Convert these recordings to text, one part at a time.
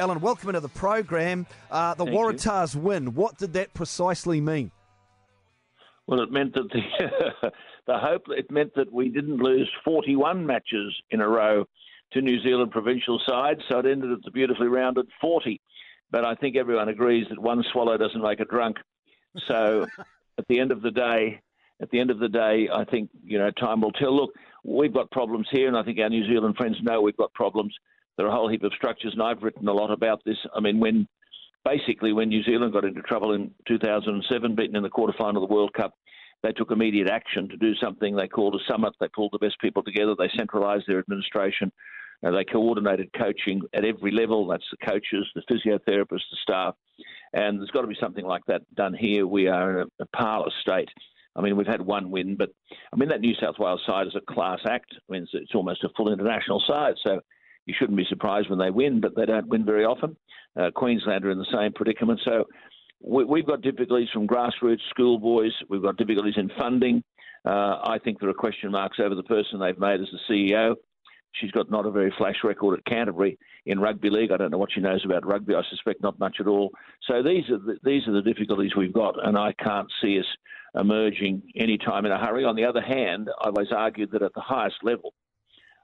Alan, welcome into the program. Uh, the Thank Waratahs win. What did that precisely mean? Well, it meant that the the hope it meant that we didn't lose 41 matches in a row to New Zealand provincial sides, so it ended at the beautifully rounded 40. But I think everyone agrees that one swallow doesn't make a drunk. So at the end of the day, at the end of the day, I think you know time will tell. Look, we've got problems here, and I think our New Zealand friends know we've got problems. There are a whole heap of structures, and I've written a lot about this. I mean, when basically when New Zealand got into trouble in 2007, beaten in the quarterfinal of the World Cup, they took immediate action to do something they called a summit. They pulled the best people together. They centralised their administration. Uh, they coordinated coaching at every level. That's the coaches, the physiotherapists, the staff. And there's got to be something like that done here. We are in a, a parlous state. I mean, we've had one win, but I mean, that New South Wales side is a class act. I mean, it's, it's almost a full international side. So you shouldn't be surprised when they win, but they don't win very often. Uh, Queensland are in the same predicament. So we, have got difficulties from grassroots schoolboys. We've got difficulties in funding. Uh, I think there are question marks over the person they've made as the CEO. She's got not a very flash record at Canterbury in rugby league. I don't know what she knows about rugby. I suspect not much at all. So these are the, these are the difficulties we've got, and I can't see us emerging any time in a hurry. On the other hand, I've always argued that at the highest level,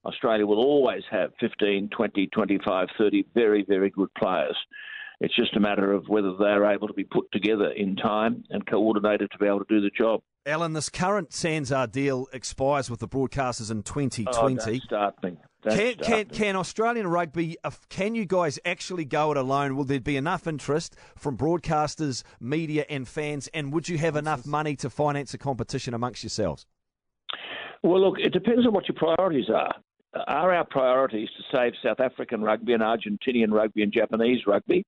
Australia will always have 15, 20, 25, 30 very, very good players. It's just a matter of whether they're able to be put together in time and coordinated to be able to do the job. Alan, this current SANZAAR deal expires with the broadcasters in 2020. Oh, don't start me. Don't can, start can, me. can Australian rugby, uh, can you guys actually go it alone? Will there be enough interest from broadcasters, media, and fans? And would you have enough money to finance a competition amongst yourselves? Well, look, it depends on what your priorities are. Are our priorities to save South African rugby and Argentinian rugby and Japanese rugby?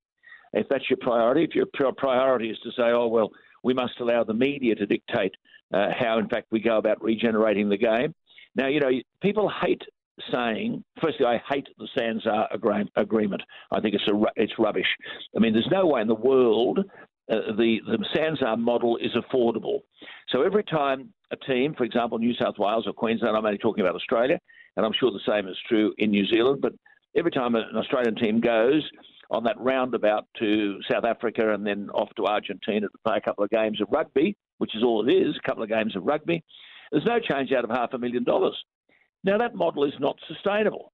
If that's your priority, if your priority is to say, oh, well, we must allow the media to dictate uh, how, in fact, we go about regenerating the game. Now, you know, people hate saying, firstly, I hate the SANZAAR agreement. I think it's, a, it's rubbish. I mean, there's no way in the world uh, the, the SANZAAR model is affordable. So every time a team, for example, New South Wales or Queensland, I'm only talking about Australia, and I'm sure the same is true in New Zealand, but every time an Australian team goes on that roundabout to South Africa and then off to Argentina to play a couple of games of rugby, which is all it is, a couple of games of rugby, there's no change out of half a million dollars. Now, that model is not sustainable.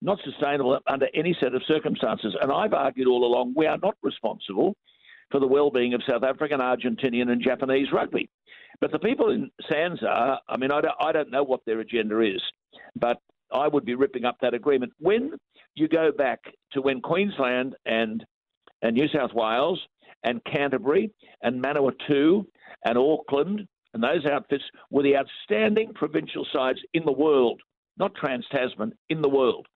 Not sustainable under any set of circumstances. And I've argued all along we are not responsible for the well-being of South African, Argentinian, and Japanese rugby. But the people in SANZAAR, I mean, I don't, I don't know what their agenda is, but I would be ripping up that agreement. When you go back to when Queensland and, and New South Wales and Canterbury and Manawatu and Auckland and those outfits were the outstanding provincial sides in the world, not Trans Tasman, in the world.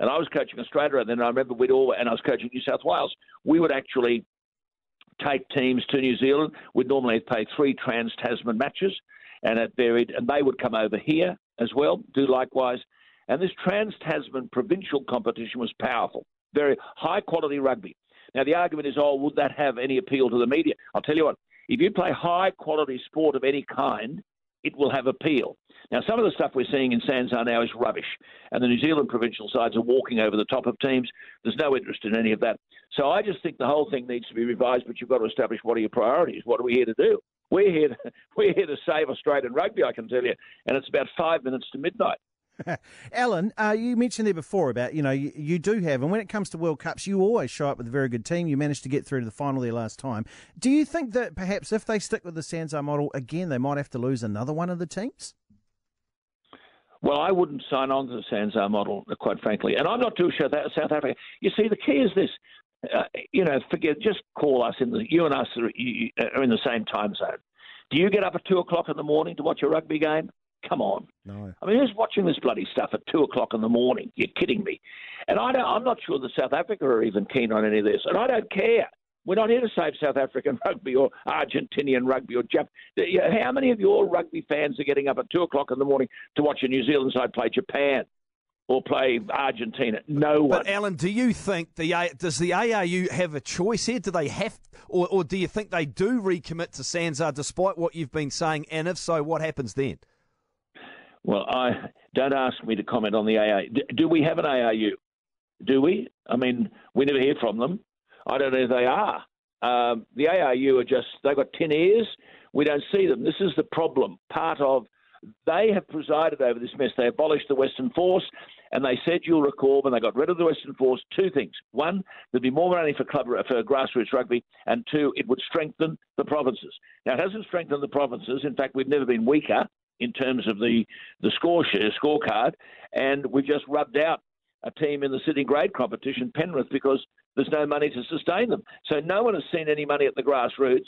And I was coaching Australia, and then I remember we'd all, and I was coaching New South Wales. We would actually take teams to New Zealand. We'd normally play three Trans Tasman matches, and it varied, and they would come over here as well, do likewise. And this Trans Tasman provincial competition was powerful, very high quality rugby. Now, the argument is, oh, would that have any appeal to the media? I'll tell you what, if you play high quality sport of any kind, it will have appeal. Now, some of the stuff we're seeing in SANZAAR now is rubbish, and the New Zealand provincial sides are walking over the top of teams. There's no interest in any of that. So I just think the whole thing needs to be revised, but you've got to establish what are your priorities? What are we here to do? We're here to, we're here to save Australian rugby, I can tell you, and it's about five minutes to midnight. Alan, uh, you mentioned there before about, you know, you, you, do have, and when it comes to World Cups, you always show up with a very good team. You managed to get through to the final there last time. Do you think that perhaps if they stick with the SANZAAR model again, they might have to lose another one of the teams? Well, I wouldn't sign on to the SANZAAR model, quite frankly. And I'm not too sure that South Africa. You see, the key is this. Uh, you know, forget, just call us in the, you and us are, are in the same time zone. Do you get up at two o'clock in the morning to watch a rugby game? Come on. No. I mean, who's watching this bloody stuff at two o'clock in the morning? You're kidding me. And I don't, I'm not sure that South Africa are even keen on any of this. And I don't care. We're not here to save South African rugby or Argentinian rugby or Jap. How many of your rugby fans are getting up at two o'clock in the morning to watch a New Zealand side play Japan? Or play Argentina. No one. But Alan, do you think the does the ARU have a choice here? Do they have, or, or do you think they do recommit to SANZAAR despite what you've been saying? And if so, what happens then? Well, I don't ask me to comment on the AA. Do we have an ARU? Do we? I mean, we never hear from them. I don't know if they are. Um, the ARU are just, they've got 10 ears. We don't see them. This is the problem. Part of, they have presided over this mess. They abolished the Western Force, and they said, you'll recall, when they got rid of the Western Force, two things. One, there'd be more money for club for grassroots rugby, and two, it would strengthen the provinces. Now, it hasn't strengthened the provinces. In fact, we've never been weaker in terms of the, the score share, scorecard, and we've just rubbed out a team in the Sydney grade competition, Penrith, because there's no money to sustain them. So no one has seen any money at the grassroots,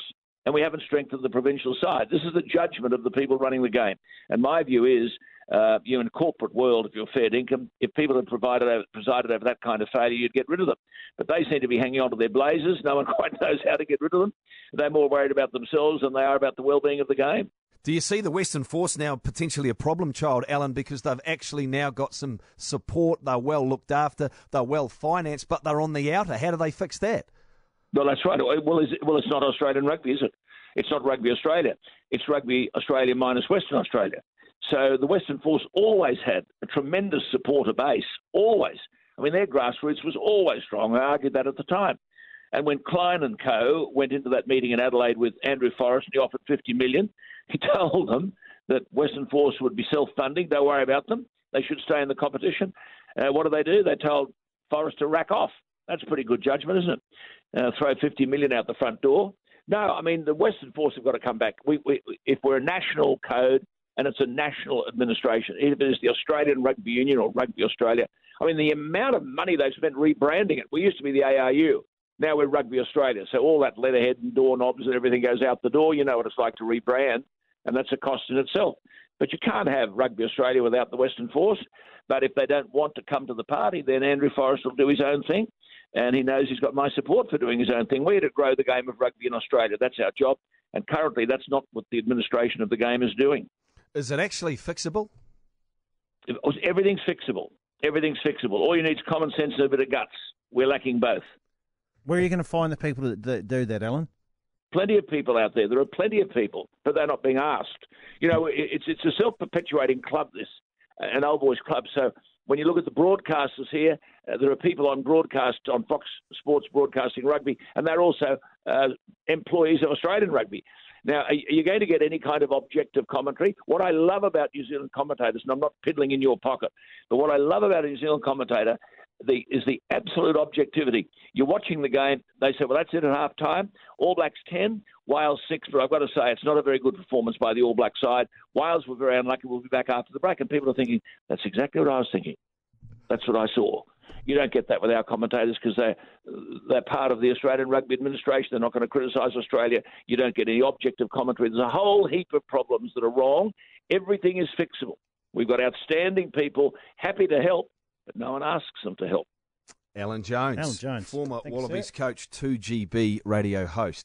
and we haven't strengthened the provincial side. This is the judgment of the people running the game. And my view is, uh, you in a corporate world, if you're fair income, if people had provided over, presided over that kind of failure, you'd get rid of them. But they seem to be hanging on to their blazers. No one quite knows how to get rid of them. They're more worried about themselves than they are about the well-being of the game. Do you see the Western Force now potentially a problem child, Alan, because they've actually now got some support, they're well looked after, they're well financed, but they're on the outer. How do they fix that? Well, that's right. Well, it, well, it's not Australian rugby, is it? It's not Rugby Australia. It's Rugby Australia minus Western Australia. So the Western Force always had a tremendous supporter base, always. I mean, their grassroots was always strong. I argued that at the time. And when Clyne and Co. went into that meeting in Adelaide with Andrew Forrest and he offered 50 million, he told them that Western Force would be self-funding. Don't worry about them. They should stay in the competition. Uh, what do they do? They told Forrest to rack off. That's pretty good judgment, isn't it? Uh, throw 50 million out the front door. No, I mean the Western Force have got to come back. We, we, if we're a national code and it's a national administration, if it's the Australian Rugby Union or Rugby Australia, I mean the amount of money they've spent rebranding it. We used to be the ARU. Now we're Rugby Australia. So all that letterhead and doorknobs and everything goes out the door. You know what it's like to rebrand and that's a cost in itself. But you can't have Rugby Australia without the Western Force. But if they don't want to come to the party, then Andrew Forrest will do his own thing. And he knows he's got my support for doing his own thing. We're to grow the game of rugby in Australia. That's our job. And currently, that's not what the administration of the game is doing. Is it actually fixable? Everything's fixable. Everything's fixable. All you need is common sense and a bit of guts. We're lacking both. Where are you going to find the people that, that do that, Alan? plenty of people out there. There are plenty of people, but they're not being asked. You know, it's it's a self perpetuating club, this an old boys club. So when you look at the broadcasters here, uh, there are people on broadcast on Fox Sports Broadcasting Rugby, and they're also uh, employees of Australian Rugby. Now, are you going to get any kind of objective commentary? What I love about New Zealand commentators, and I'm not piddling in your pocket, but what I love about a New Zealand commentator the, is the absolute objectivity. You're watching the game. They say, well, that's it at half time. All Blacks 10, Wales 6. But I've got to say, it's not a very good performance by the All Black side. Wales were very unlucky. We'll be back after the break. And people are thinking, that's exactly what I was thinking. That's what I saw. You don't get that with our commentators because they're, they're part of the Australian Rugby Administration. They're not going to criticise Australia. You don't get any objective commentary. There's a whole heap of problems that are wrong. Everything is fixable. We've got outstanding people happy to help but no one asks them to help. Alan Jones, Alan Jones. former Thank Wallabies coach, 2GB radio host.